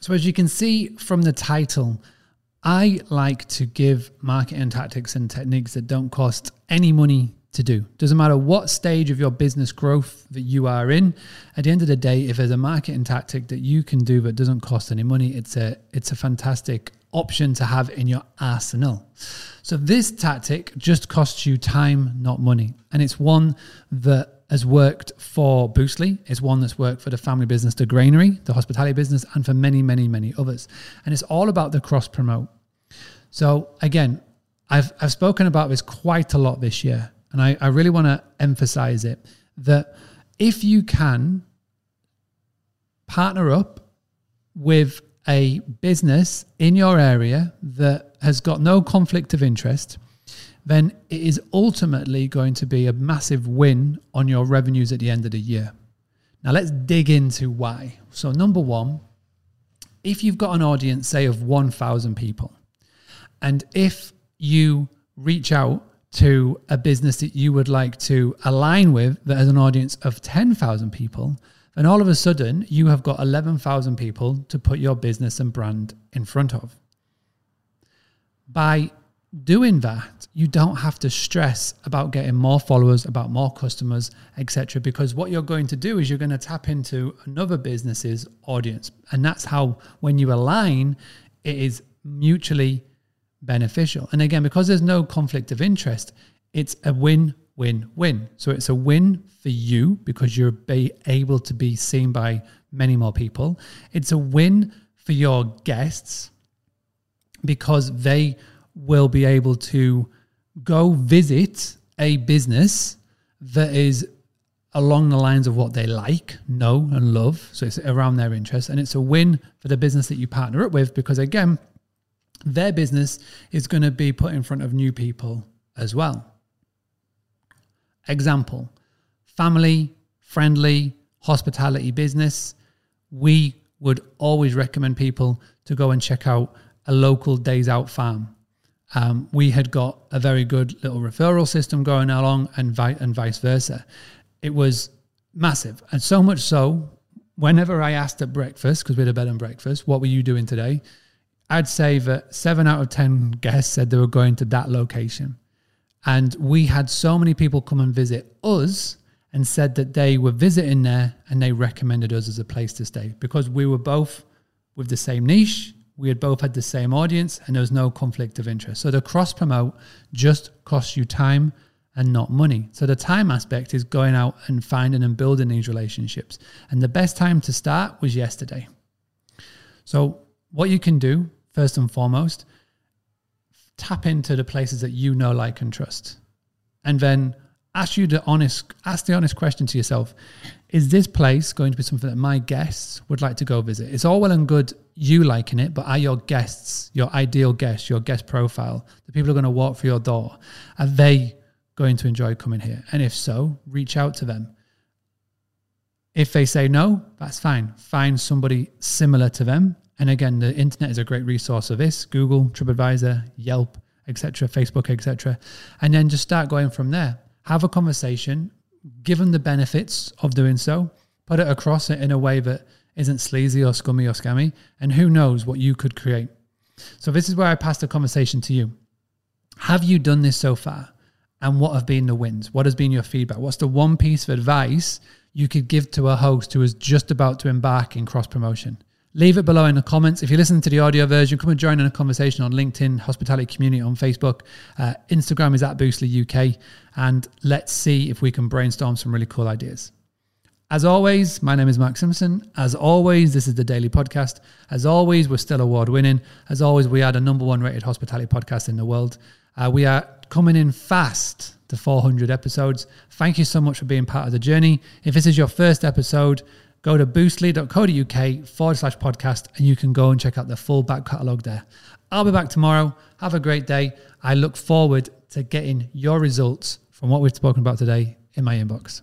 So, as you can see from the title, I like to give marketing tactics and techniques that don't cost any money to do. Doesn't matter what stage of your business growth that you are in. At the end of the day, if there's a marketing tactic that you can do that doesn't cost any money, it's a it's a fantastic option to have in your arsenal. So this tactic just costs you time, not money, and it's one that has worked for Boostly. It's one that's worked for the family business, the granary, the hospitality business, and for many, many, many others. And it's all about the cross promote. So again, I've I've spoken about this quite a lot this year, and I, I really want to emphasize it that if you can partner up with a business in your area that has got no conflict of interest, then it is ultimately going to be a massive win on your revenues at the end of the year. Now, let's dig into why. So, number one, if you've got an audience, say, of 1,000 people, and if you reach out to a business that you would like to align with that has an audience of 10,000 people, and all of a sudden you have got 11,000 people to put your business and brand in front of. By doing that, you don't have to stress about getting more followers, about more customers, etc. Because what you're going to do is you're going to tap into another business's audience. And that's how, when you align, it is mutually beneficial. And again, because there's no conflict of interest, it's a win win win. So it's a win for you because you're be able to be seen by many more people. It's a win for your guests because they will be able to go visit a business that is along the lines of what they like, know, and love. So it's around their interests. And it's a win for the business that you partner up with because, again, their business is going to be put in front of new people as well. Example family friendly hospitality business. We would always recommend people to go and check out a local days out farm. Um, we had got a very good little referral system going along, and, vi- and vice versa. It was massive, and so much so. Whenever I asked at breakfast, because we had a bed and breakfast, what were you doing today? I'd say that seven out of 10 guests said they were going to that location. And we had so many people come and visit us and said that they were visiting there and they recommended us as a place to stay because we were both with the same niche. We had both had the same audience and there was no conflict of interest. So the cross promote just costs you time and not money. So the time aspect is going out and finding and building these relationships. And the best time to start was yesterday. So what you can do first and foremost, tap into the places that you know, like, and trust. And then ask you the honest ask the honest question to yourself is this place going to be something that my guests would like to go visit? It's all well and good you liking it but are your guests your ideal guests your guest profile the people who are going to walk through your door are they going to enjoy coming here? And if so reach out to them. If they say no that's fine. Find somebody similar to them and again, the internet is a great resource of this Google, TripAdvisor, Yelp, etc., Facebook, etc. And then just start going from there. Have a conversation, give them the benefits of doing so, put it across it in a way that isn't sleazy or scummy or scammy. And who knows what you could create. So, this is where I pass the conversation to you. Have you done this so far? And what have been the wins? What has been your feedback? What's the one piece of advice you could give to a host who is just about to embark in cross promotion? Leave it below in the comments. If you're listening to the audio version, come and join in a conversation on LinkedIn, Hospitality Community on Facebook. Uh, Instagram is at Boostly UK. And let's see if we can brainstorm some really cool ideas. As always, my name is Mark Simpson. As always, this is the Daily Podcast. As always, we're still award winning. As always, we are the number one rated hospitality podcast in the world. Uh, we are coming in fast to 400 episodes. Thank you so much for being part of the journey. If this is your first episode, go to boostly.co.uk forward slash podcast and you can go and check out the full back catalogue there. I'll be back tomorrow. Have a great day. I look forward to getting your results from what we've spoken about today in my inbox.